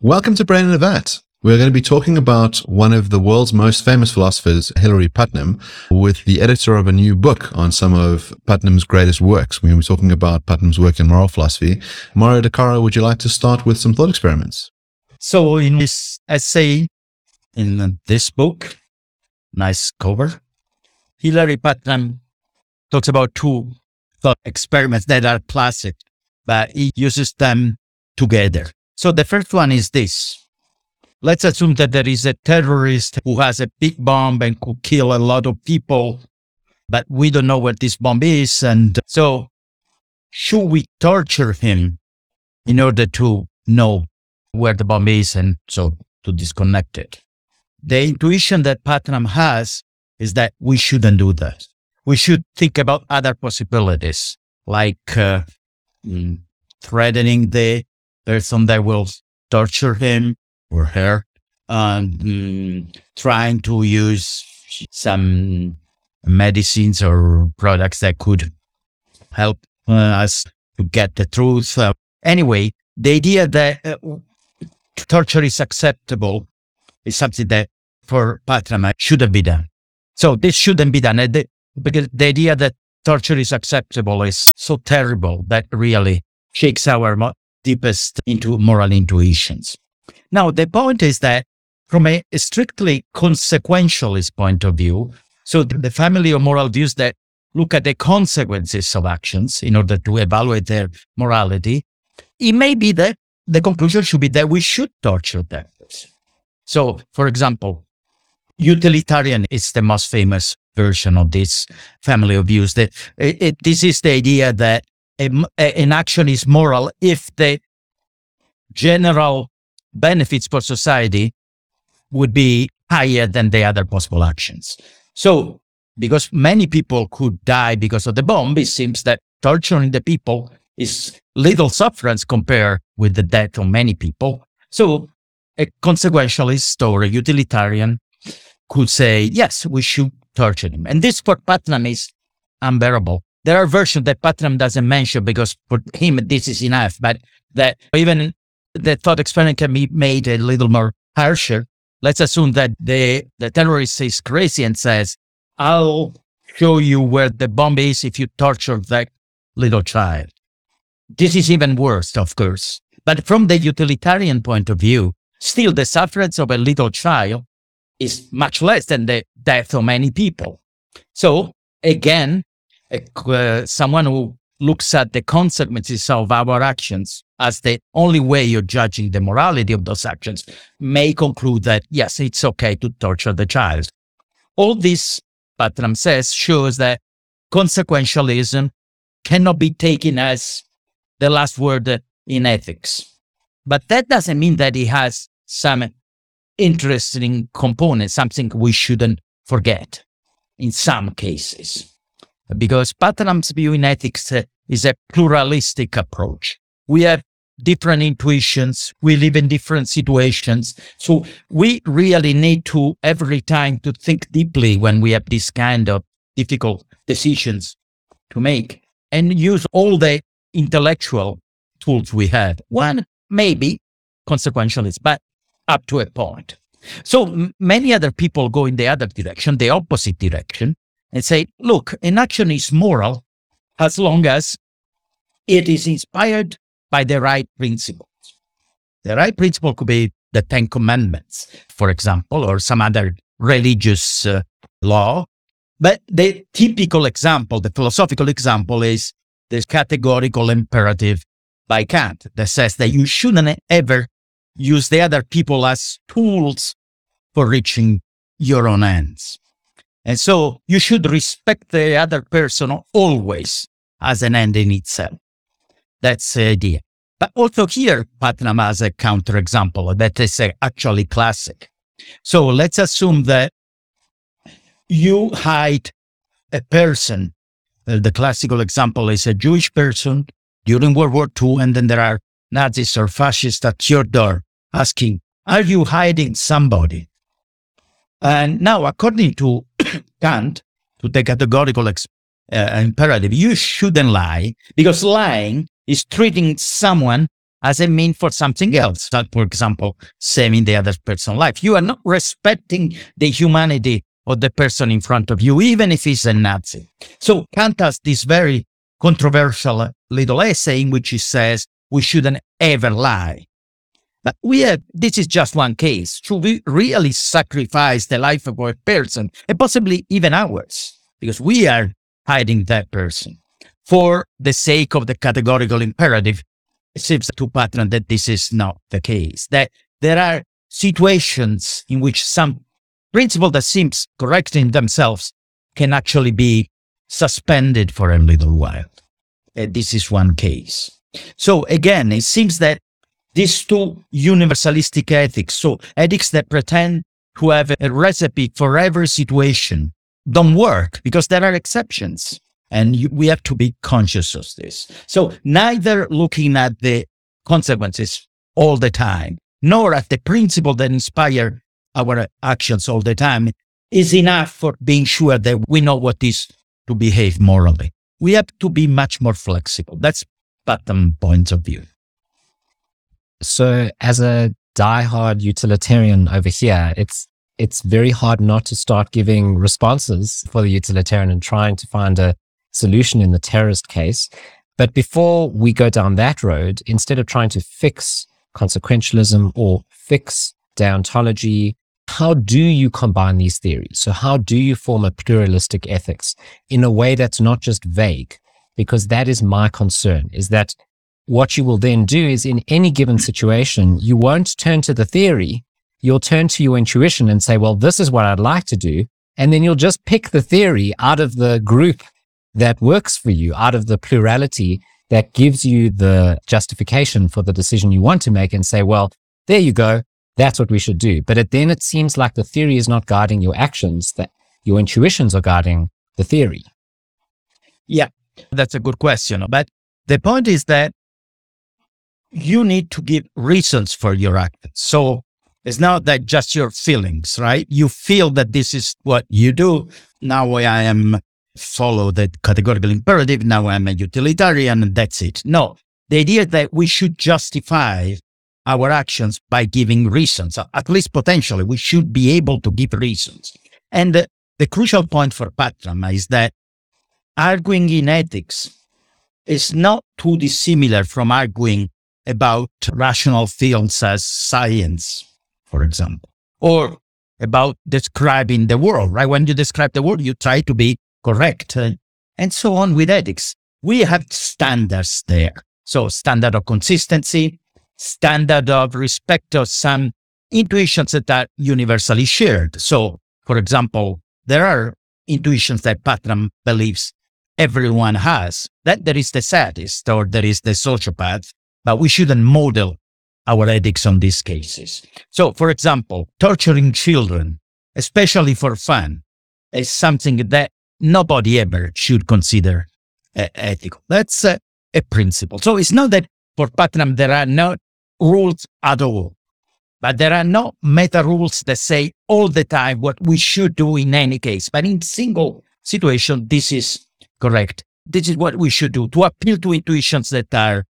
Welcome to Brain in a Vat. We're going to be talking about one of the world's most famous philosophers, Hilary Putnam, with the editor of a new book on some of Putnam's greatest works. We're talking about Putnam's work in moral philosophy. Mario DeCaro, would you like to start with some thought experiments? So, in this essay, in this book, nice cover, Hilary Putnam talks about two thought experiments that are classic, but he uses them together. So, the first one is this let's assume that there is a terrorist who has a big bomb and could kill a lot of people, but we don't know where this bomb is. And so, should we torture him in order to know where the bomb is and so to disconnect it? The intuition that Putnam has is that we shouldn't do that. We should think about other possibilities, like uh, mm, threatening the person that will torture him or her, and um, trying to use some medicines or products that could help uh, us to get the truth. Uh, anyway, the idea that uh, torture is acceptable is something that for Putnam shouldn't be done. So this shouldn't be done. The, because the idea that torture is acceptable is so terrible that really shakes our mo- deepest into moral intuitions. Now, the point is that from a strictly consequentialist point of view, so the family of moral views that look at the consequences of actions in order to evaluate their morality, it may be that the conclusion should be that we should torture them. So, for example, utilitarian is the most famous version of this family of views. That it, it, this is the idea that a, a, an action is moral if the general benefits for society would be higher than the other possible actions. So, because many people could die because of the bomb, it seems that torturing the people is little sufferance compared with the death of many people. So, a consequentialist or a utilitarian could say, yes, we should torture them. And this for Putnam is unbearable. There are versions that Putnam doesn't mention because for him this is enough, but that even the thought experiment can be made a little more harsher. Let's assume that the, the terrorist is crazy and says, I'll show you where the bomb is if you torture that little child. This is even worse, of course. But from the utilitarian point of view, still the sufferance of a little child is much less than the death of many people. So again, uh, someone who looks at the consequences of our actions as the only way you're judging the morality of those actions may conclude that, yes, it's okay to torture the child. All this, Putnam says, shows that consequentialism cannot be taken as the last word in ethics. But that doesn't mean that it has some interesting component, something we shouldn't forget in some cases because Putnam's view in ethics uh, is a pluralistic approach. We have different intuitions. We live in different situations. So we really need to every time to think deeply when we have this kind of difficult decisions to make and use all the intellectual tools we have. One, maybe consequentialist, but up to a point. So many other people go in the other direction, the opposite direction and say, look, an action is moral as long as it is inspired by the right principles. The right principle could be the Ten Commandments, for example, or some other religious uh, law. But the typical example, the philosophical example is this categorical imperative by Kant that says that you shouldn't ever use the other people as tools for reaching your own ends. And so you should respect the other person always as an end in itself. That's the idea. But also here, Putnam has a counterexample that is actually classic. So let's assume that you hide a person. Uh, the classical example is a Jewish person during World War II, and then there are Nazis or fascists at your door asking, Are you hiding somebody? And now, according to Kant, to the categorical uh, imperative, you shouldn't lie because lying is treating someone as a mean for something else. Like, for example, saving the other person's life. You are not respecting the humanity of the person in front of you, even if he's a Nazi. So Kant has this very controversial little essay in which he says we shouldn't ever lie. But we have, this is just one case. Should we really sacrifice the life of a person and possibly even ours? Because we are hiding that person for the sake of the categorical imperative. It seems to Putnam that this is not the case, that there are situations in which some principle that seems correct in themselves can actually be suspended for a little while. Uh, this is one case. So again, it seems that these two universalistic ethics, so ethics that pretend to have a recipe for every situation, don't work because there are exceptions. And you, we have to be conscious of this. So neither looking at the consequences all the time, nor at the principle that inspire our actions all the time is enough for being sure that we know what is to behave morally. We have to be much more flexible. That's Putnam point of view. So as a diehard utilitarian over here, it's it's very hard not to start giving responses for the utilitarian and trying to find a solution in the terrorist case. But before we go down that road, instead of trying to fix consequentialism or fix deontology, how do you combine these theories? So how do you form a pluralistic ethics in a way that's not just vague? Because that is my concern is that what you will then do is in any given situation, you won't turn to the theory. You'll turn to your intuition and say, well, this is what I'd like to do. And then you'll just pick the theory out of the group that works for you out of the plurality that gives you the justification for the decision you want to make and say, well, there you go. That's what we should do. But it, then it seems like the theory is not guiding your actions, that your intuitions are guiding the theory. Yeah, that's a good question. But the point is that you need to give reasons for your actions. So it's not that just your feelings, right? You feel that this is what you do. Now I am follow the categorical imperative. Now I'm a utilitarian and that's it. No, the idea that we should justify our actions by giving reasons, at least potentially, we should be able to give reasons. And the, the crucial point for Putnam is that arguing in ethics is not too dissimilar from arguing about rational fields as science, for example, or about describing the world, right? When you describe the world, you try to be correct, uh, and so on with ethics. We have standards there. So standard of consistency, standard of respect of some intuitions that are universally shared. So, for example, there are intuitions that Putnam believes everyone has, that there is the sadist or there is the sociopath, but we shouldn't model our ethics on these cases. So, for example, torturing children, especially for fun, is something that nobody ever should consider uh, ethical. That's uh, a principle. So it's not that for Putnam there are no rules at all, but there are no meta rules that say all the time what we should do in any case. But in single situation, this is correct. This is what we should do to appeal to intuitions that are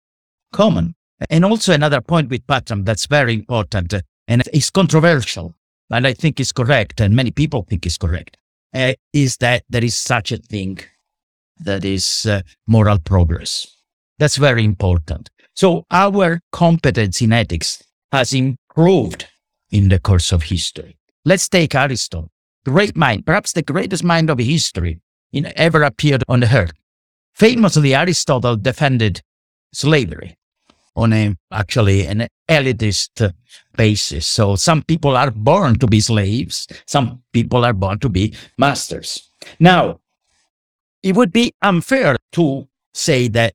common. And also another point with Putnam that's very important and it's controversial, but I think is correct, and many people think is correct uh, is that there is such a thing that is uh, moral progress. That's very important. So our competence in ethics has improved in the course of history. Let's take Aristotle, great mind, perhaps the greatest mind of history in ever appeared on the earth. Famously, Aristotle defended slavery on a actually an elitist basis. So some people are born to be slaves, some people are born to be masters. Now, it would be unfair to say that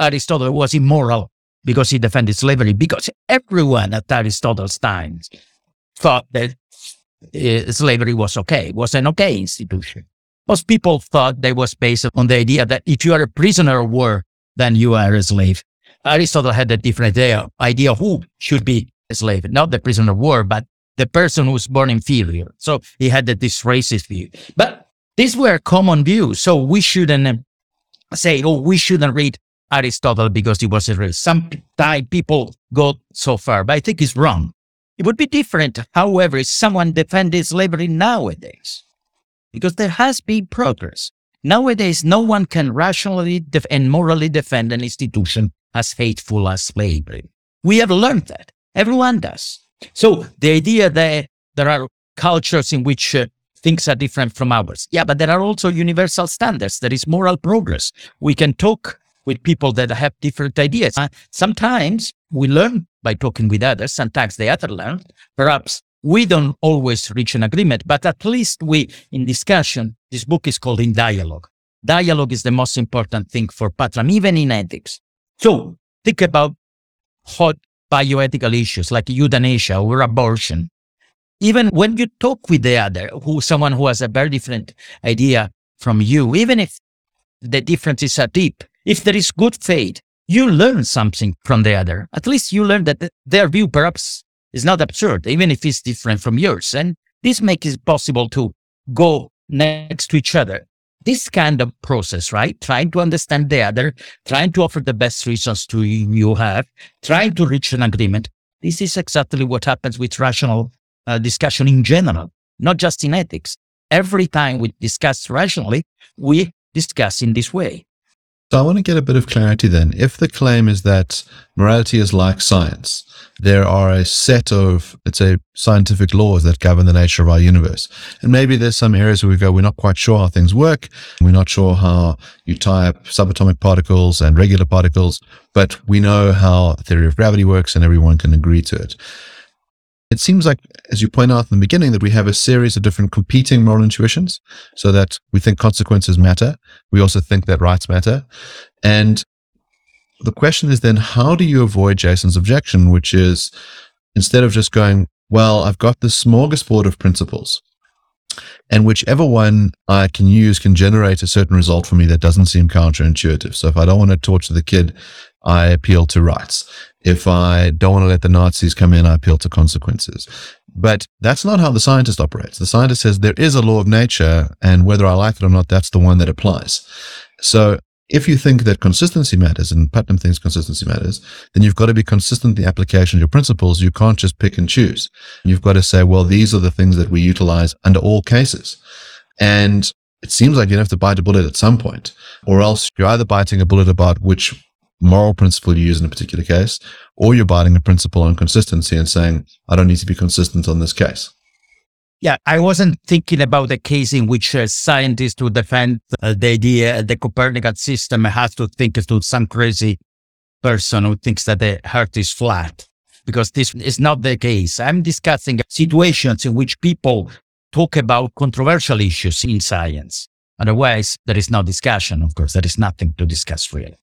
Aristotle was immoral because he defended slavery, because everyone at Aristotle's time thought that uh, slavery was okay, was an okay institution. Most people thought they was based on the idea that if you are a prisoner of war, then you are a slave. Aristotle had a different idea, idea who should be a slave, not the prisoner of war, but the person who was born inferior. So he had this racist view. But these were common views. So we shouldn't um, say, oh, we shouldn't read Aristotle because he was a real. Sometimes people go so far, but I think it's wrong. It would be different, however, if someone defended slavery nowadays, because there has been progress. Nowadays, no one can rationally def- and morally defend an institution as hateful as slavery. We have learned that. Everyone does. So the idea that there are cultures in which uh, things are different from ours. Yeah, but there are also universal standards. There is moral progress. We can talk with people that have different ideas. Uh, sometimes we learn by talking with others. Sometimes the other learn. Perhaps we don't always reach an agreement, but at least we, in discussion, this book is called In Dialogue. Dialogue is the most important thing for Putnam, even in ethics. So think about hot bioethical issues like euthanasia or abortion. Even when you talk with the other, who someone who has a very different idea from you, even if the differences are deep, if there is good faith, you learn something from the other. At least you learn that their view perhaps is not absurd, even if it's different from yours. And this makes it possible to go next to each other. This kind of process, right? Trying to understand the other, trying to offer the best reasons to you have, trying to reach an agreement. This is exactly what happens with rational uh, discussion in general, not just in ethics. Every time we discuss rationally, we discuss in this way. So I want to get a bit of clarity then. If the claim is that morality is like science, there are a set of, let's say, scientific laws that govern the nature of our universe. And maybe there's some areas where we go, we're not quite sure how things work. We're not sure how you tie up subatomic particles and regular particles, but we know how the theory of gravity works and everyone can agree to it. It seems like, as you point out in the beginning, that we have a series of different competing moral intuitions so that we think consequences matter. We also think that rights matter. And the question is then, how do you avoid Jason's objection, which is instead of just going, well, I've got this smorgasbord of principles and whichever one I can use can generate a certain result for me that doesn't seem counterintuitive. So if I don't want to torture the kid, I appeal to rights. If I don't want to let the Nazis come in, I appeal to consequences. But that's not how the scientist operates. The scientist says there is a law of nature, and whether I like it or not, that's the one that applies. So if you think that consistency matters, and Putnam thinks consistency matters, then you've got to be consistent in the application of your principles. You can't just pick and choose. You've got to say, well, these are the things that we utilize under all cases. And it seems like you have to bite a bullet at some point, or else you're either biting a bullet about which moral principle you use in a particular case, or you're biting a principle on consistency and saying, I don't need to be consistent on this case. Yeah, I wasn't thinking about the case in which a scientist to defend uh, the idea the Copernican system has to think to some crazy person who thinks that the earth is flat, because this is not the case. I'm discussing situations in which people talk about controversial issues in science. Otherwise, there is no discussion. Of course, there is nothing to discuss really.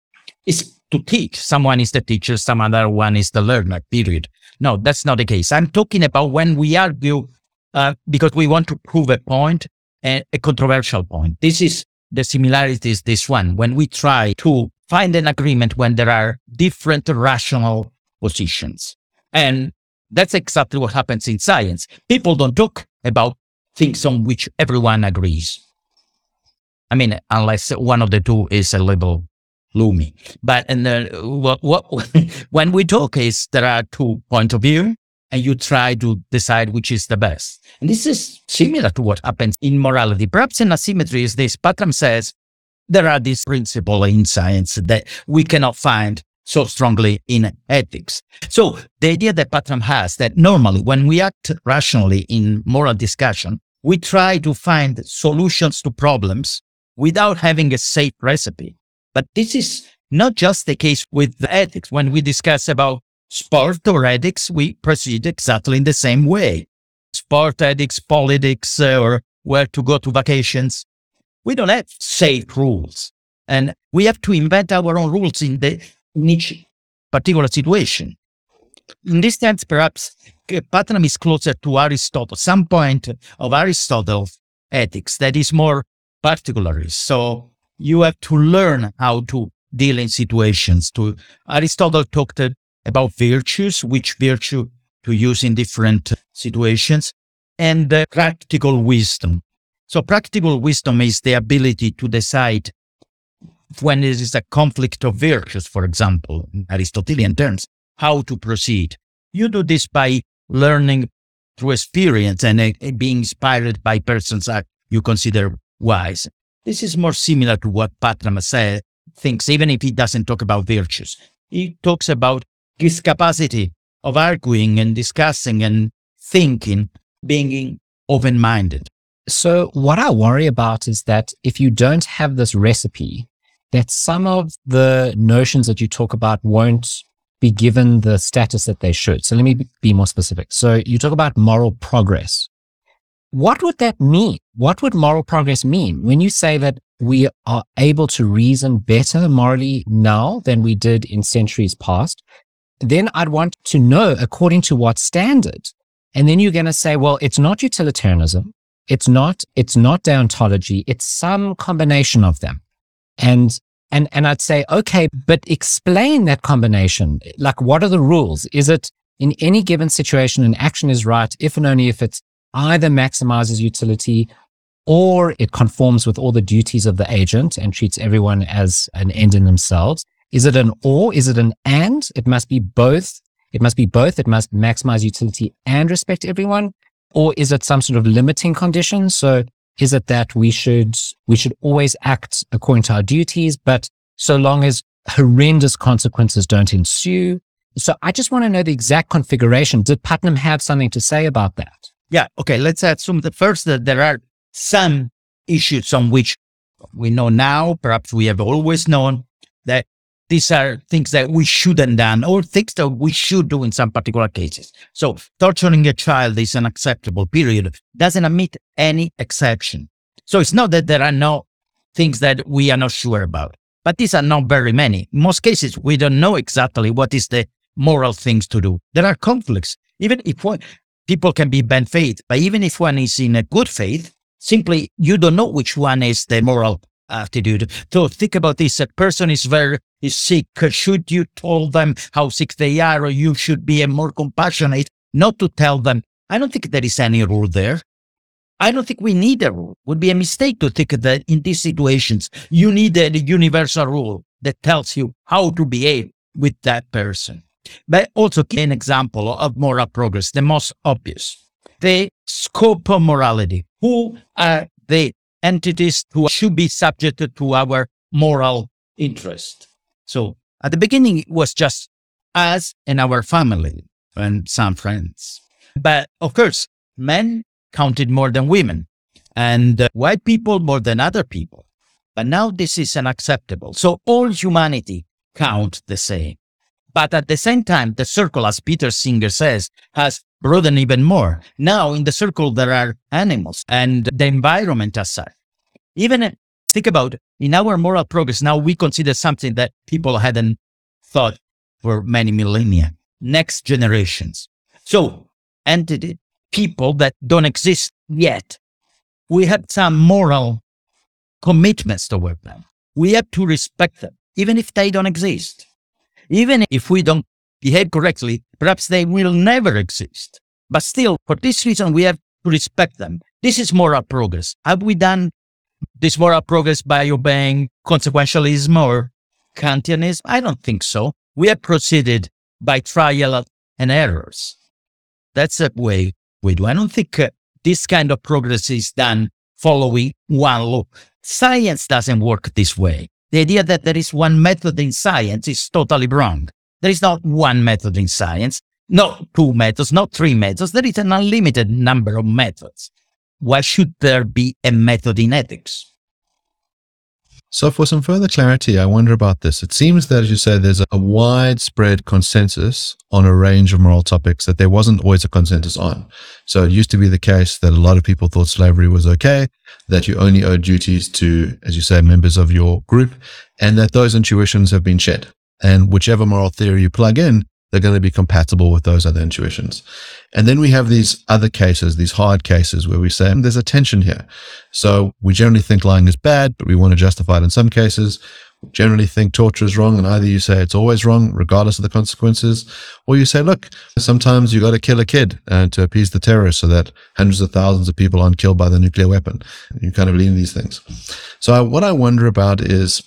It's to teach. Someone is the teacher, some other one is the learner, period. No, that's not the case. I'm talking about when we argue uh, because we want to prove a point, a, a controversial point. This is the similarity is this one. When we try to find an agreement when there are different rational positions. And that's exactly what happens in science. People don't talk about things on which everyone agrees. I mean, unless one of the two is a little gloomy. But and then what, what when we talk is there are two point of view and you try to decide which is the best. And this is similar to what happens in morality. Perhaps in asymmetry is this. Putnam says there are these principles in science that we cannot find so strongly in ethics. So the idea that Putnam has that normally when we act rationally in moral discussion, we try to find solutions to problems without having a safe recipe. But this is not just the case with the ethics. When we discuss about sport or ethics, we proceed exactly in the same way. Sport ethics, politics, uh, or where to go to vacations. We don't have safe rules. And we have to invent our own rules in, the, each particular situation. In this sense, perhaps Putnam is closer to Aristotle, some point of Aristotle's ethics that is more particularist. So you have to learn how to deal in situations. To Aristotle talked about virtues, which virtue to use in different situations, and uh, practical wisdom. So practical wisdom is the ability to decide when there is a conflict of virtues, for example, in Aristotelian terms, how to proceed. You do this by learning through experience and uh, being inspired by persons that you consider wise. This is more similar to what Putnam said, thinks, even if he doesn't talk about virtues. He talks about his capacity of arguing and discussing and thinking, being open minded. So, what I worry about is that if you don't have this recipe, that some of the notions that you talk about won't be given the status that they should. So, let me be more specific. So, you talk about moral progress. What would that mean? What would moral progress mean when you say that we are able to reason better morally now than we did in centuries past? Then I'd want to know according to what standard. And then you're going to say, well, it's not utilitarianism. It's not, it's not deontology. It's some combination of them. And, and, and I'd say, okay, but explain that combination. Like, what are the rules? Is it in any given situation, an action is right if and only if it either maximizes utility or it conforms with all the duties of the agent and treats everyone as an end in themselves? Is it an or? Is it an and? It must be both. It must be both. It must maximize utility and respect everyone or is it some sort of limiting condition? So is it that we should, we should always act according to our duties, but so long as horrendous consequences don't ensue? So I just want to know the exact configuration. Did Putnam have something to say about that? Yeah. Okay. Let's assume that first that there are some issues on which we know now, perhaps we have always known that these are things that we shouldn't done or things that we should do in some particular cases. So torturing a child is an acceptable period, doesn't admit any exception. So it's not that there are no things that we are not sure about, but these are not very many. In most cases, we don't know exactly what is the moral things to do. There are conflicts. Even if one, people can be bad faith, but even if one is in a good faith, simply you don't know which one is the moral uh, attitude. So think about this. A person is very is sick. Should you tell them how sick they are or you should be more compassionate, not to tell them. I don't think there is any rule there. I don't think we need a rule. Would be a mistake to think that in these situations, you need a universal rule that tells you how to behave with that person. But also an example of moral progress, the most obvious. The scope of morality. Who are the entities who should be subjected to our moral interest. So at the beginning, it was just us and our family and some friends. But of course, men counted more than women and uh, white people more than other people. But now this is unacceptable. So all humanity count the same. But at the same time, the circle, as Peter Singer says, has broadened even more. Now in the circle, there are animals and the environment as such. Even uh, think about in our moral progress, now we consider something that people hadn't thought for many millennia. Next generations. So entity, people that don't exist yet. We have some moral commitments toward them. We have to respect them, even if they don't exist. Even if we don't behave correctly, perhaps they will never exist. But still, for this reason, we have to respect them. This is moral progress. Have we done this moral progress by obeying consequentialism or Kantianism? I don't think so. We have proceeded by trial and errors. That's the way we do. I don't think uh, this kind of progress is done following one law. Science doesn't work this way. The idea that there is one method in science is totally wrong. There is not one method in science, not two methods, not three methods. There is an unlimited number of methods. Why should there be a method in ethics? So, for some further clarity, I wonder about this. It seems that, as you say, there's a widespread consensus on a range of moral topics that there wasn't always a consensus on. So, it used to be the case that a lot of people thought slavery was okay, that you only owed duties to, as you say, members of your group, and that those intuitions have been shed. And whichever moral theory you plug in, they're going to be compatible with those other intuitions. And then we have these other cases, these hard cases where we say hmm, there's a tension here. So we generally think lying is bad, but we want to justify it in some cases. We generally think torture is wrong. And either you say it's always wrong, regardless of the consequences, or you say, look, sometimes you got to kill a kid uh, to appease the terrorists so that hundreds of thousands of people aren't killed by the nuclear weapon. You kind of lean these things. So what I wonder about is,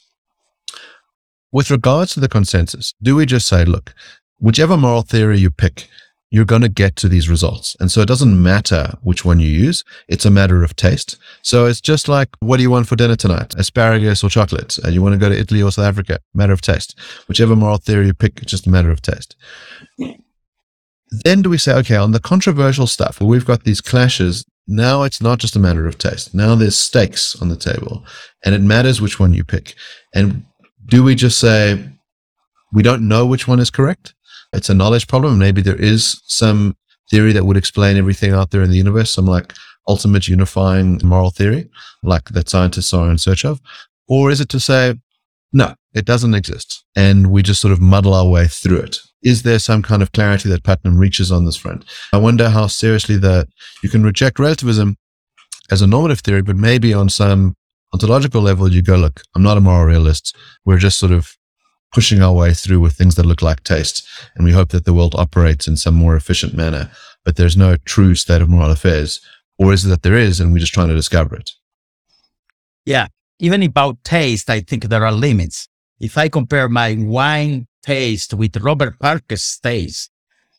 with regards to the consensus, do we just say, look, whichever moral theory you pick, you're going to get to these results. And so it doesn't matter which one you use. It's a matter of taste. So it's just like, what do you want for dinner tonight? Asparagus or chocolate? And you want to go to Italy or South Africa? Matter of taste. Whichever moral theory you pick, it's just a matter of taste. Then do we say, okay, on the controversial stuff where we've got these clashes, now it's not just a matter of taste. Now there's stakes on the table and it matters which one you pick. And do we just say, we don't know which one is correct? It's a knowledge problem. Maybe there is some theory that would explain everything out there in the universe, some like ultimate unifying moral theory, like that scientists are in search of. Or is it to say, no, it doesn't exist. And we just sort of muddle our way through it. Is there some kind of clarity that Putnam reaches on this front? I wonder how seriously that you can reject relativism as a normative theory, but maybe on some ontological level, you go, look, I'm not a moral realist. We're just sort of pushing our way through with things that look like taste. And we hope that the world operates in some more efficient manner, but there's no true state of moral affairs. Or is it that there is and we're just trying to discover it? Yeah. Even about taste, I think there are limits. If I compare my wine taste with Robert Parker's taste,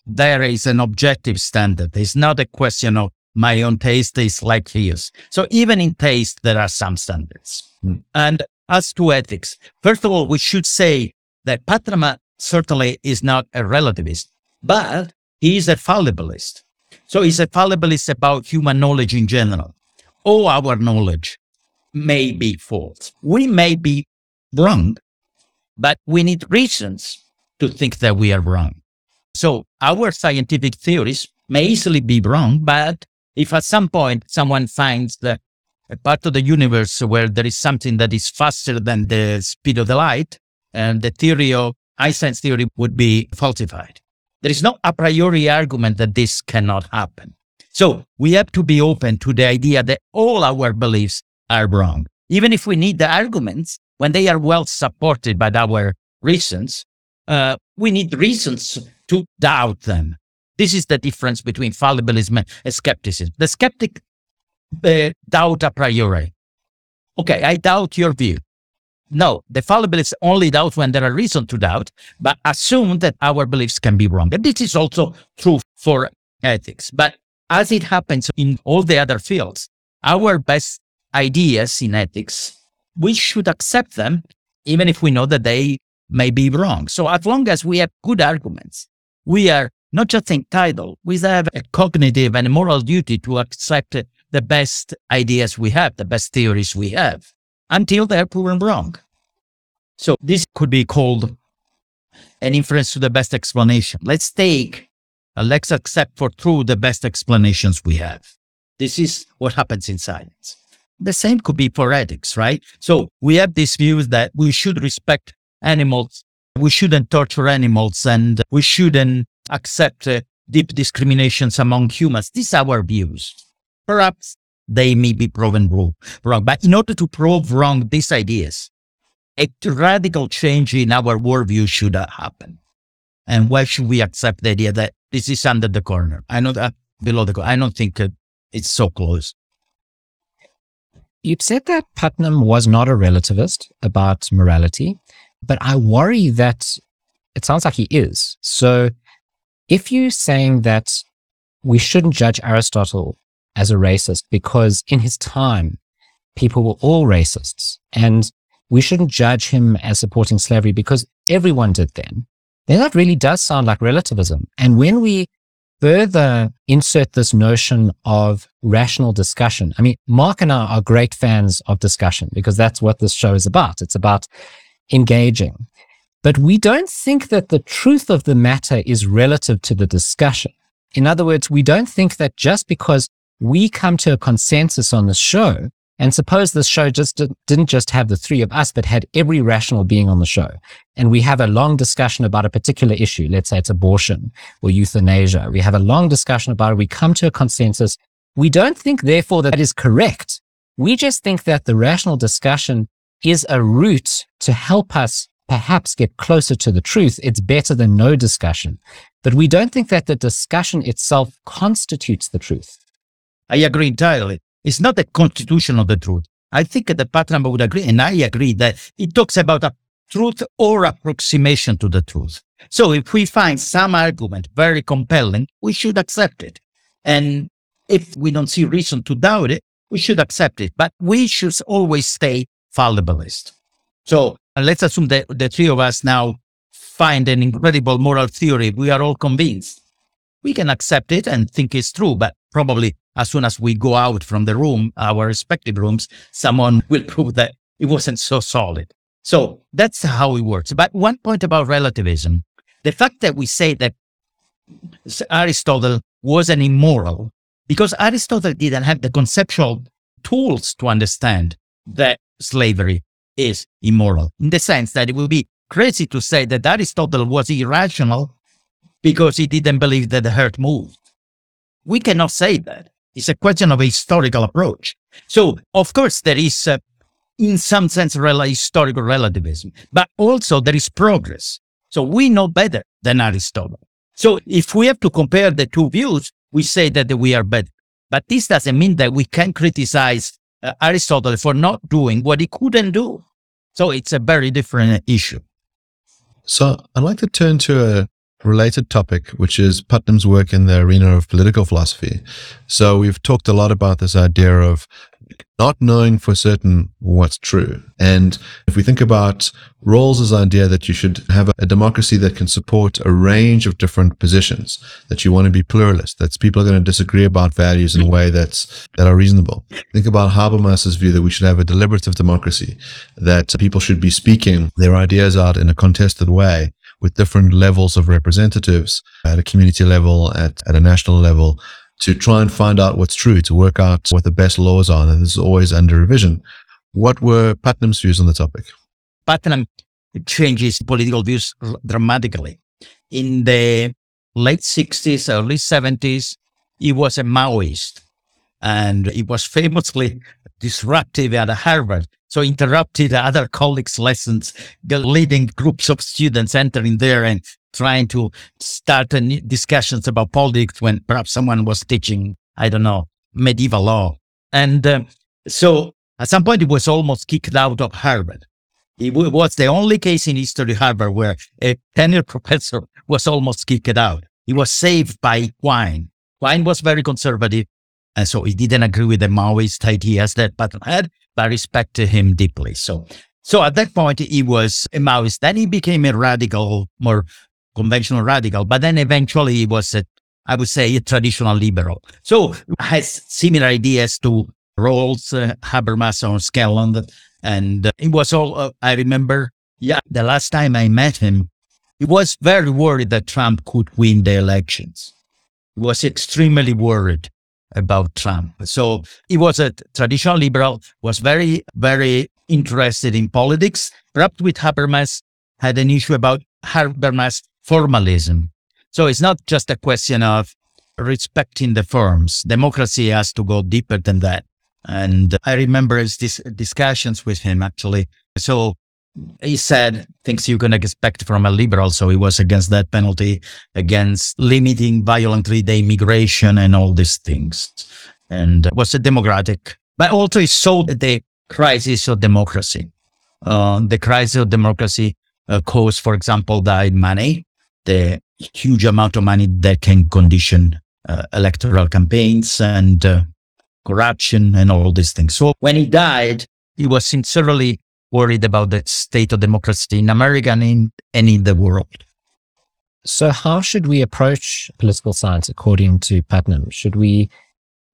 there is an objective standard. It's not a question of my own taste is like his. So even in taste, there are some standards. Mm. And as to ethics, first of all, we should say that Putnam certainly is not a relativist, but he is a fallibilist. So he's a fallibilist about human knowledge in general. All our knowledge may be false. We may be wrong, but we need reasons to think that we are wrong. So our scientific theories may easily be wrong, but if at some point someone finds that a part of the universe where there is something that is faster than the speed of the light, and the theory of Einstein's theory would be falsified. There is no a priori argument that this cannot happen. So we have to be open to the idea that all our beliefs are wrong. Even if we need the arguments, when they are well supported by our reasons, uh, we need reasons to doubt them. This is the difference between fallibilism and skepticism. The skeptic uh, doubt a priori. Okay, I doubt your view. No, the fallibilists only doubt when there are reason to doubt, but assume that our beliefs can be wrong. And this is also true for ethics. But as it happens in all the other fields, our best ideas in ethics, we should accept them, even if we know that they may be wrong. So as long as we have good arguments, we are not just entitled, we have a cognitive and moral duty to accept the best ideas we have, the best theories we have until they're proven wrong. So this could be called an inference to the best explanation. Let's take, uh, let's accept for true the best explanations we have. This is what happens in science. The same could be for ethics, right? So we have this view that we should respect animals. We shouldn't torture animals and we shouldn't accept uh, deep discriminations among humans. These are our views. Perhaps they may be proven wrong. But in order to prove wrong these ideas, a radical change in our worldview should happen. And why should we accept the idea that this is under the corner? I know that below the corner. I don't think uh, it's so close. You've said that Putnam was not a relativist about morality, but I worry that it sounds like he is. So if you're saying that we shouldn't judge Aristotle as a racist because in his time, people were all racists and we shouldn't judge him as supporting slavery because everyone did then. Then that really does sound like relativism. And when we further insert this notion of rational discussion, I mean, Mark and I are great fans of discussion because that's what this show is about. It's about engaging. But we don't think that the truth of the matter is relative to the discussion. In other words, we don't think that just because we come to a consensus on the show. And suppose this show just didn't just have the three of us, but had every rational being on the show. And we have a long discussion about a particular issue. Let's say it's abortion or euthanasia. We have a long discussion about it. We come to a consensus. We don't think, therefore, that that is correct. We just think that the rational discussion is a route to help us perhaps get closer to the truth. It's better than no discussion. But we don't think that the discussion itself constitutes the truth. I agree entirely. It's not the constitution of the truth. I think that Putnam would agree, and I agree that it talks about a truth or approximation to the truth. So if we find some argument very compelling, we should accept it. And if we don't see reason to doubt it, we should accept it. But we should always stay fallibilist. So let's assume that the three of us now find an incredible moral theory. We are all convinced. We can accept it and think it's true, but probably as soon as we go out from the room, our respective rooms, someone will prove that it wasn't so solid. So that's how it works. But one point about relativism, the fact that we say that Aristotle was an immoral, because Aristotle didn't have the conceptual tools to understand that slavery is immoral, in the sense that it would be crazy to say that Aristotle was irrational because he didn't believe that the earth moved. We cannot say that. It's a question of a historical approach. So, of course, there is, uh, in some sense, rel- historical relativism, but also there is progress. So we know better than Aristotle. So if we have to compare the two views, we say that we are better. But this doesn't mean that we can criticize uh, Aristotle for not doing what he couldn't do. So it's a very different issue. So I'd like to turn to a related topic, which is Putnam's work in the arena of political philosophy. So we've talked a lot about this idea of not knowing for certain what's true. And if we think about Rawls's idea that you should have a democracy that can support a range of different positions, that you want to be pluralist, that people are going to disagree about values in a way that's that are reasonable. Think about Habermas's view that we should have a deliberative democracy, that people should be speaking their ideas out in a contested way with different levels of representatives at a community level, at, at a national level, to try and find out what's true, to work out what the best laws are. And this is always under revision. What were Putnam's views on the topic? Putnam changes political views dramatically. In the late 60s, early 70s, he was a Maoist and he was famously disruptive at Harvard. So interrupted other colleagues' lessons, leading groups of students entering there and trying to start discussions about politics when perhaps someone was teaching, I don't know, medieval law. And uh, so at some point, he was almost kicked out of Harvard. It was the only case in history Harvard where a tenured professor was almost kicked out. He was saved by Quine. Quine was very conservative, and so he didn't agree with the Maoist ideas that Putnam had, but respected him deeply. So, so at that point, he was a Maoist. Then he became a radical, more conventional radical, but then eventually he was a, I would say, a traditional liberal. So has similar ideas to Rawls, uh, Habermas, or Scanlon. And uh, it was all, uh, I remember, yeah, the last time I met him, he was very worried that Trump could win the elections. He was extremely worried about Trump. So he was a traditional liberal, was very, very interested in politics. Perhaps with Habermas, had an issue about Habermas formalism. So it's not just a question of respecting the forms. Democracy has to go deeper than that. And I remember these discussions with him actually. So he said things you can expect from a liberal. So he was against that penalty, against limiting violently the immigration and all these things. And was a democratic, but also he saw the crisis of democracy. Uh, the crisis of democracy uh, caused, for example, the money, the huge amount of money that can condition uh, electoral campaigns and uh, corruption and all these things. So when he died, he was sincerely worried about the state of democracy in America and in, and in the world. So, how should we approach political science according to Putnam? Should we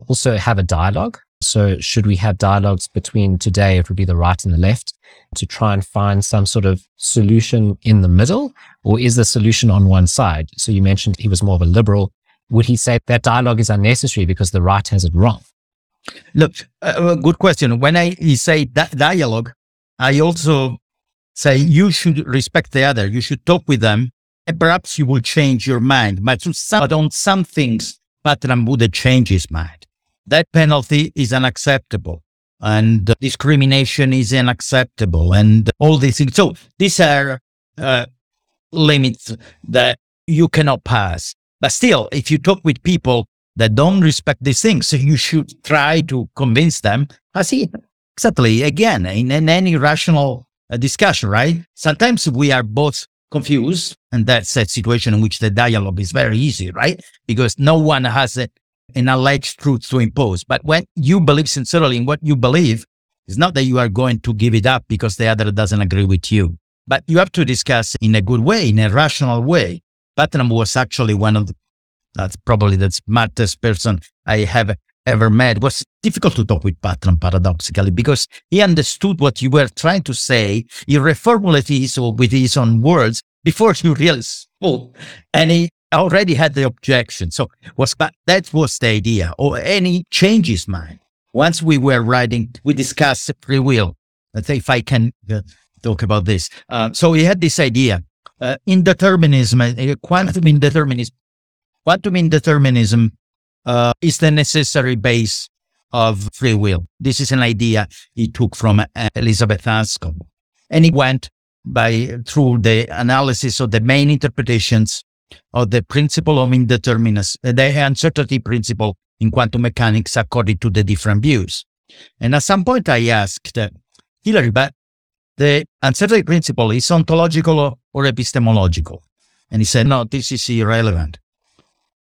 also have a dialogue? So, should we have dialogues between today, it would be the right and the left, to try and find some sort of solution in the middle? Or is the solution on one side? So, you mentioned he was more of a liberal. Would he say that dialogue is unnecessary because the right has it wrong? Look, uh, good question. When I say that dialogue, I also say you should respect the other. You should talk with them, and perhaps you will change your mind. But, some, but on some things, Putnam would change his mind. That penalty is unacceptable, and discrimination is unacceptable, and all these things. So these are uh, limits that you cannot pass. But still, if you talk with people that don't respect these things. You should try to convince them. I see exactly again in, in any rational a discussion, right? Sometimes we are both confused, and that's a situation in which the dialogue is very easy, right? Because no one has a, an alleged truth to impose. But when you believe sincerely in what you believe, it's not that you are going to give it up because the other doesn't agree with you, but you have to discuss in a good way, in a rational way. Putnam was actually one of the, that's probably the smartest person I have ever met. Was difficult to talk with Putnam paradoxically because he understood what you were trying to say. He reformulated it with his own words before you really spoke. And he already had the objection. So was, that was the idea or any change his mind once we were writing, we discussed free will. Let's say if I can uh, talk about this. Uh, so we had this idea, uh, indeterminism, uh, quantum indeterminism. Quantum indeterminism uh, is the necessary base of free will. This is an idea he took from uh, Elizabeth Anscombe. And he went by through the analysis of the main interpretations of the principle of indeterminism, the uncertainty principle in quantum mechanics according to the different views. And at some point I asked uh, Hilary, but the uncertainty principle is ontological or epistemological? And he said, no, this is irrelevant.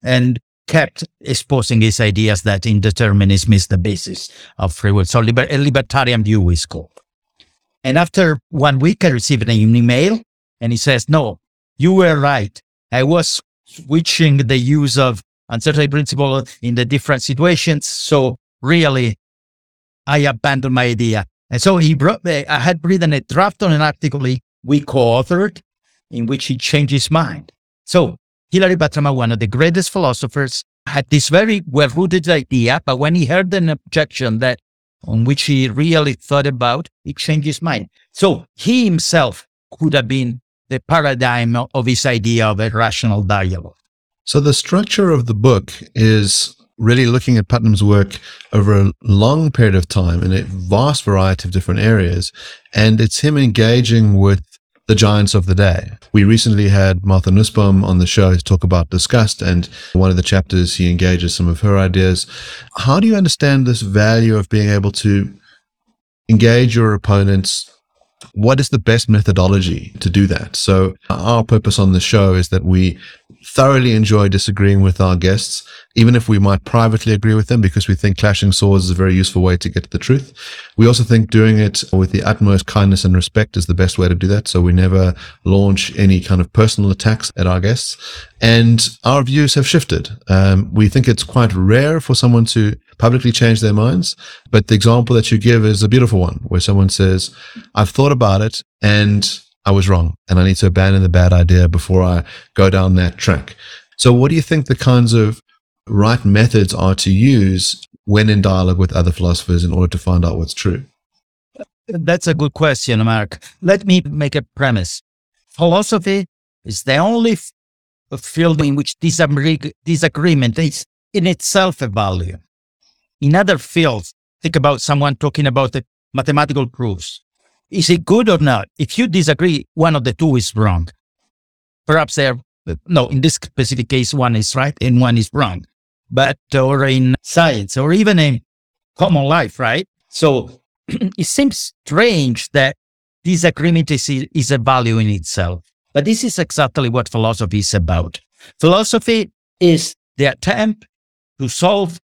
And kept exposing his ideas that indeterminism is the basis of free will. So liber- a libertarian view is called. And after one week, I received an email and he says, no, you were right. I was switching the use of uncertainty principle in the different situations. So really, I abandoned my idea. And so he brought, I had written a draft on an article we co-authored in which he changed his mind. So Hilary Putnam, one of the greatest philosophers, had this very well-rooted idea, but when he heard an objection that on which he really thought about, he changed his mind. So he himself could have been the paradigm of his idea of a rational dialogue. So the structure of the book is really looking at Putnam's work over a long period of time in a vast variety of different areas. And it's him engaging with the giants of the day. We recently had Martha Nussbaum on the show to talk about disgust, and one of the chapters he engages some of her ideas. How do you understand this value of being able to engage your opponents what is the best methodology to do that? So our purpose on the show is that we thoroughly enjoy disagreeing with our guests, even if we might privately agree with them because we think clashing swords is a very useful way to get to the truth. We also think doing it with the utmost kindness and respect is the best way to do that. So we never launch any kind of personal attacks at our guests. And our views have shifted. Um, we think it's quite rare for someone to publicly change their minds. But the example that you give is a beautiful one where someone says, I've thought about it and I was wrong and I need to abandon the bad idea before I go down that track. So what do you think the kinds of right methods are to use when in dialogue with other philosophers in order to find out what's true? That's a good question, Mark. Let me make a premise. Philosophy is the only field in which disagreement is in itself a value. In other fields, think about someone talking about the mathematical proofs. Is it good or not? If you disagree, one of the two is wrong. Perhaps they're, no, in this specific case, one is right and one is wrong. But, or in science or even in common life, right? So it seems strange that disagreement is, is a value in itself. But this is exactly what philosophy is about. Philosophy is the attempt to solve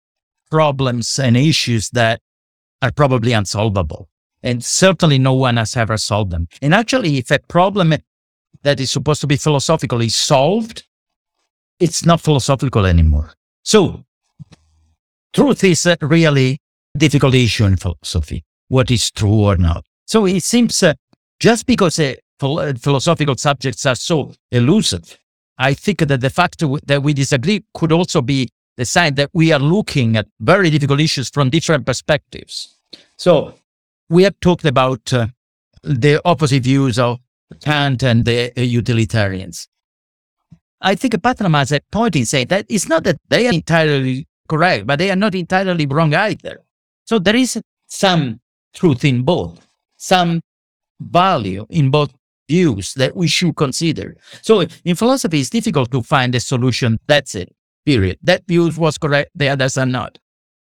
problems and issues that are probably unsolvable. And certainly no one has ever solved them. And actually, if a problem that is supposed to be philosophical is solved, it's not philosophical anymore. So truth is a really difficult issue in philosophy. What is true or not? So it seems uh, just because uh, philosophical subjects are so elusive, I think that the fact that we disagree could also be the sign that we are looking at very difficult issues from different perspectives. So we have talked about uh, the opposite views of Kant and the utilitarians. I think Putnam has a point in saying that it's not that they are entirely correct, but they are not entirely wrong either. So there is some truth in both, some value in both views that we should consider. So in philosophy, it's difficult to find a solution. That's it, period. That view was correct, the others are not.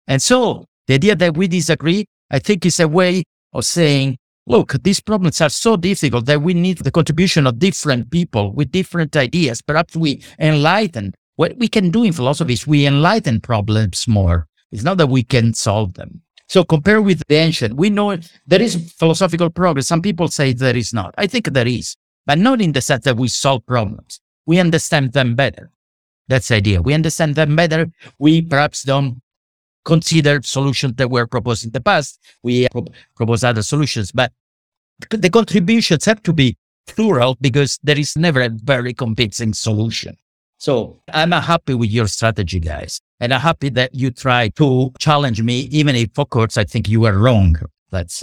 And so the idea that we disagree I think it's a way of saying look, these problems are so difficult that we need the contribution of different people with different ideas. Perhaps we enlighten what we can do in philosophy is we enlighten problems more. It's not that we can solve them. So compare with the ancient, we know there is philosophical progress. Some people say there is not. I think there is, but not in the sense that we solve problems. We understand them better. That's the idea. We understand them better. We perhaps don't consider solutions that were proposed in the past. We pro- propose other solutions, but the contributions have to be plural because there is never a very convincing solution. So I'm happy with your strategy, guys. And I'm happy that you try to challenge me, even if, of course, I think you are wrong. That's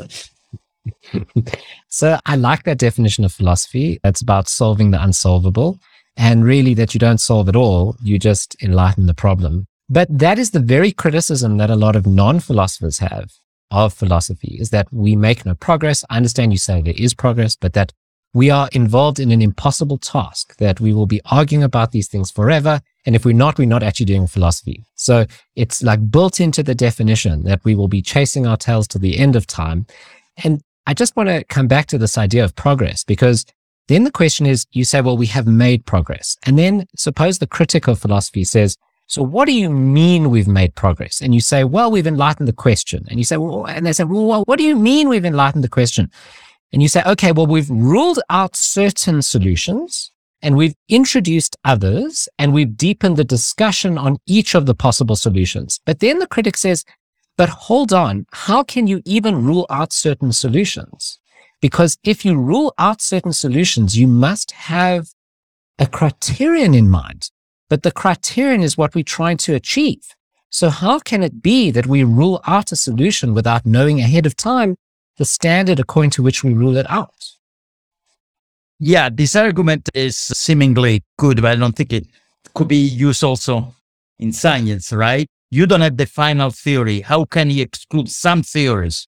so I like that definition of philosophy. It's about solving the unsolvable. And really, that you don't solve it all, you just enlighten the problem. But that is the very criticism that a lot of non philosophers have of philosophy is that we make no progress. I understand you say there is progress, but that we are involved in an impossible task, that we will be arguing about these things forever. And if we're not, we're not actually doing philosophy. So it's like built into the definition that we will be chasing our tails to the end of time. And I just want to come back to this idea of progress because then the question is you say, well, we have made progress. And then suppose the critic of philosophy says, so what do you mean we've made progress? And you say, well, we've enlightened the question. And you say, well, and they say, well, what do you mean we've enlightened the question? And you say, okay, well, we've ruled out certain solutions and we've introduced others and we've deepened the discussion on each of the possible solutions. But then the critic says, but hold on, how can you even rule out certain solutions? Because if you rule out certain solutions, you must have a criterion in mind. But the criterion is what we're trying to achieve. So how can it be that we rule out a solution without knowing ahead of time the standard according to which we rule it out? Yeah, this argument is seemingly good, but I don't think it could be used also in science, right? You don't have the final theory. How can you exclude some theories?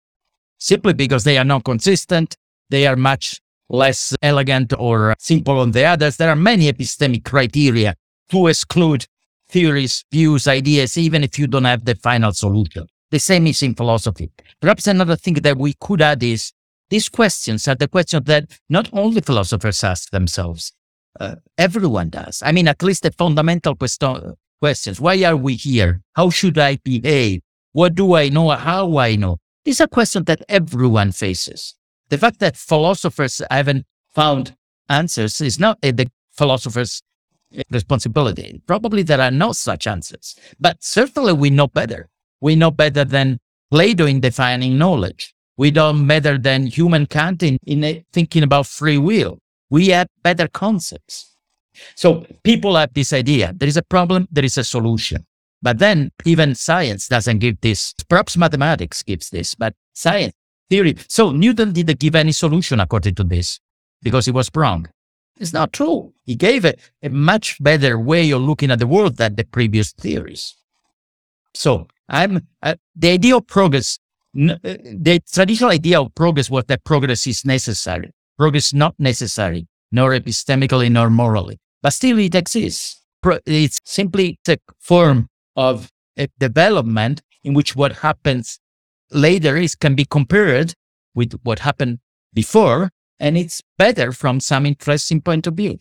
Simply because they are not consistent, they are much less elegant or simple on the others. There are many epistemic criteria to exclude theories, views, ideas, even if you don't have the final solution. The same is in philosophy. Perhaps another thing that we could add is these questions are the questions that not only philosophers ask themselves, uh, everyone does. I mean, at least the fundamental question, questions. Why are we here? How should I behave? What do I know? How I know? These are questions that everyone faces. The fact that philosophers haven't found answers is not uh, the philosophers' responsibility. Probably there are no such answers, but certainly we know better. We know better than Plato in defining knowledge. We know better than human Kant in, in eh, thinking about free will. We have better concepts. So people have this idea. There is a problem. There is a solution. But then even science doesn't give this. Perhaps mathematics gives this, but science theory. So Newton didn't give any solution according to this because he was wrong. It's not true. He gave a, a much better way of looking at the world than the previous theories. So I'm uh, the idea of progress. N- uh, the traditional idea of progress was that progress is necessary. Progress not necessary, nor epistemically nor morally, but still it exists. Pro- it's simply a form of a development in which what happens later is can be compared with what happened before and it's better from some interesting point of view.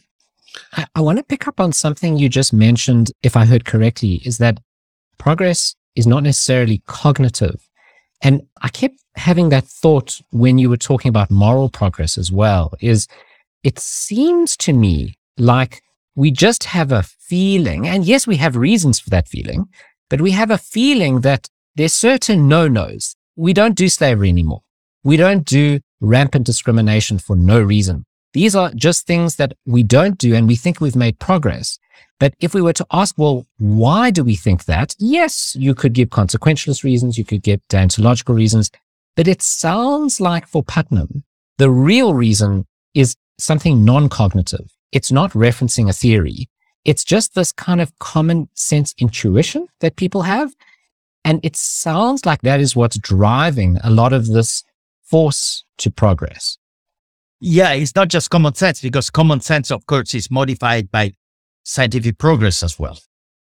I, I want to pick up on something you just mentioned, if I heard correctly, is that progress is not necessarily cognitive. And I kept having that thought when you were talking about moral progress as well, is it seems to me like we just have a feeling, and yes, we have reasons for that feeling, but we have a feeling that there's certain no-nos. We don't do slavery anymore. We don't do rampant discrimination for no reason. These are just things that we don't do and we think we've made progress. But if we were to ask, well, why do we think that? Yes, you could give consequentialist reasons. You could give deontological reasons, but it sounds like for Putnam, the real reason is something non-cognitive. It's not referencing a theory. It's just this kind of common sense intuition that people have. And it sounds like that is what's driving a lot of this force to progress. Yeah, it's not just common sense because common sense, of course, is modified by scientific progress as well.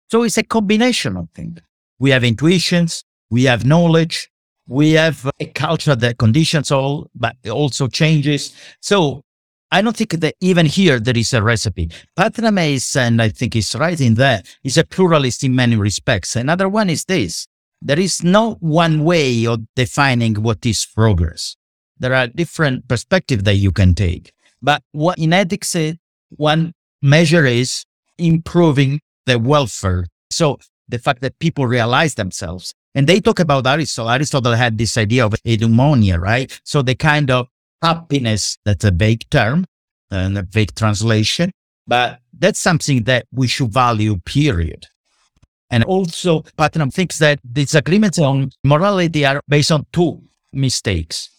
So it's a combination of things. We have intuitions, we have knowledge, We have a culture that conditions all, but also changes. So I don't think that even here there is a recipe. Putnam is, and I think he's right in that, is a pluralist in many respects. Another one is this. There is no one way of defining what is progress. There are different perspectives that you can take. But what in ethics, eh, one measure is improving the welfare. So the fact that people realize themselves. And they talk about Aristotle. Aristotle had this idea of eudaimonia, right? So the kind of happiness, that's a vague term and a vague translation, but that's something that we should value, period. And also, Putnam thinks that disagreements on morality are based on two mistakes.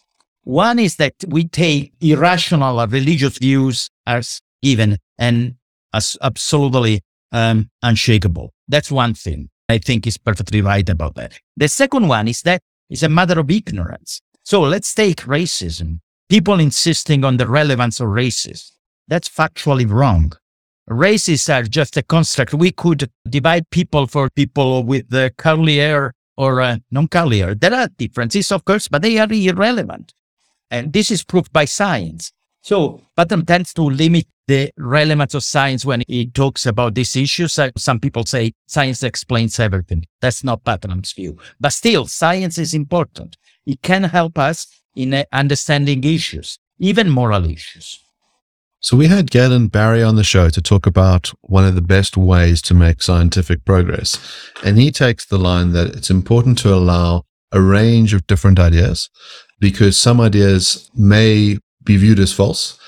One is that we take irrational or religious views as given and as absolutely um, unshakable. That's one thing. I think is perfectly right about that. The second one is that it's a matter of ignorance. So let's take racism. People insisting on the relevance of races. That's factually wrong. Races are just a construct. We could divide people for people with the curly hair or uh, non-curly hair. There are differences, of course, but they are irrelevant. And this is proved by science. So Putnam tends to limit the relevance of science when he talks about these issues. Some people say science explains everything. That's not Putnam's view. But still, science is important. It can help us in uh, understanding issues, even moral issues. So we had Galen Barry on the show to talk about one of the best ways to make scientific progress. And he takes the line that it's important to allow a range of different ideas because some ideas may be viewed as false,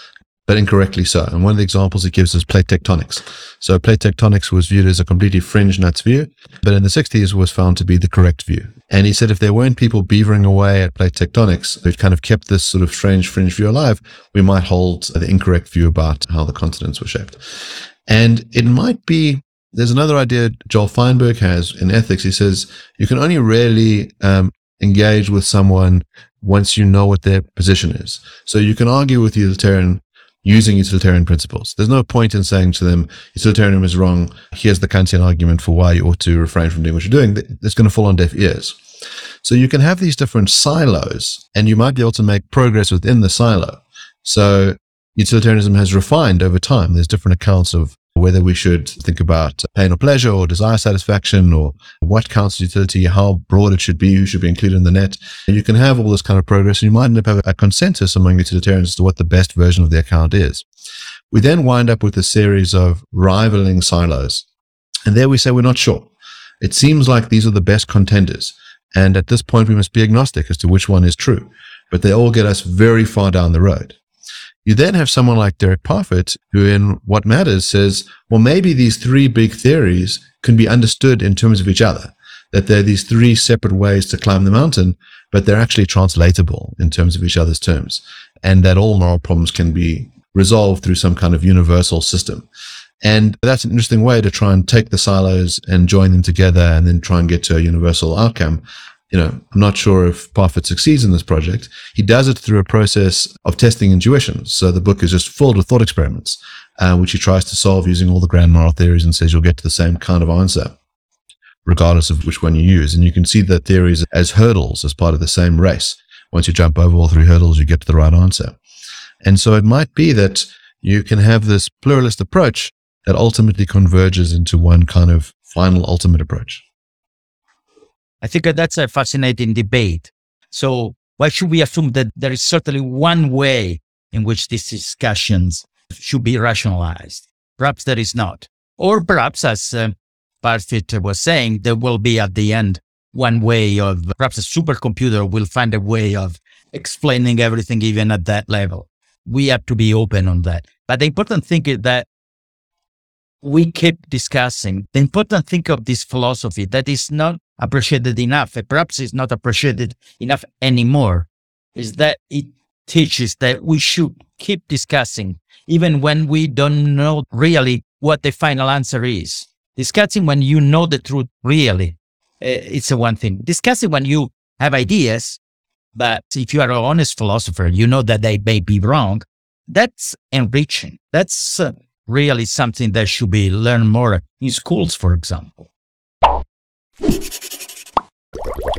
but incorrectly so. And one of the examples he gives is plate tectonics. So plate tectonics was viewed as a completely fringe nuts view, but in the 60s was found to be the correct view. And he said if there weren't people beavering away at plate tectonics who'd kind of kept this sort of strange fringe view alive, we might hold the incorrect view about how the continents were shaped. And it might be there's another idea Joel Feinberg has in ethics. He says you can only really um, engage with someone once you know what their position is. So you can argue with utilitarian using utilitarian principles. There's no point in saying to them, utilitarianism is wrong. Here's the Kantian argument for why you ought to refrain from doing what you're doing. It's going to fall on deaf ears. So you can have these different silos and you might be able to make progress within the silo. So utilitarianism has refined over time. There's different accounts of whether we should think about pain or pleasure or desire satisfaction or what counts as utility, how broad it should be, who should be included in the net. And you can have all this kind of progress and you might end up having a consensus among utilitarians as to what the best version of the account is. We then wind up with a series of rivaling silos. And there we say we're not sure. It seems like these are the best contenders. And at this point, we must be agnostic as to which one is true. But they all get us very far down the road. You then have someone like Derek Parfit, who in What Matters says, well, maybe these three big theories can be understood in terms of each other, that there are these three separate ways to climb the mountain, but they're actually translatable in terms of each other's terms, and that all moral problems can be resolved through some kind of universal system. And that's an interesting way to try and take the silos and join them together and then try and get to a universal outcome you know, I'm not sure if Parfit succeeds in this project. He does it through a process of testing intuition. So the book is just filled with thought experiments, uh, which he tries to solve using all the grand moral theories and says you'll get to the same kind of answer, regardless of which one you use. And you can see the theories as hurdles as part of the same race. Once you jump over all three hurdles, you get to the right answer. And so it might be that you can have this pluralist approach that ultimately converges into one kind of final ultimate approach. I think that's a fascinating debate. So why should we assume that there is certainly one way in which these discussions should be rationalized? Perhaps there is not. Or perhaps, as uh, Parfit was saying, there will be at the end one way of perhaps a supercomputer will find a way of explaining everything even at that level. We have to be open on that. But the important thing is that we keep discussing the important thing of this philosophy that is not appreciated enough, perhaps it's not appreciated enough anymore, is that it teaches that we should keep discussing even when we don't know really what the final answer is. Discussing when you know the truth really, eh, it's a one thing. Discussing when you have ideas, but if you are an honest philosopher, you know that they may be wrong. That's enriching. That's uh, really something that should be learned more in schools, for example. あっ。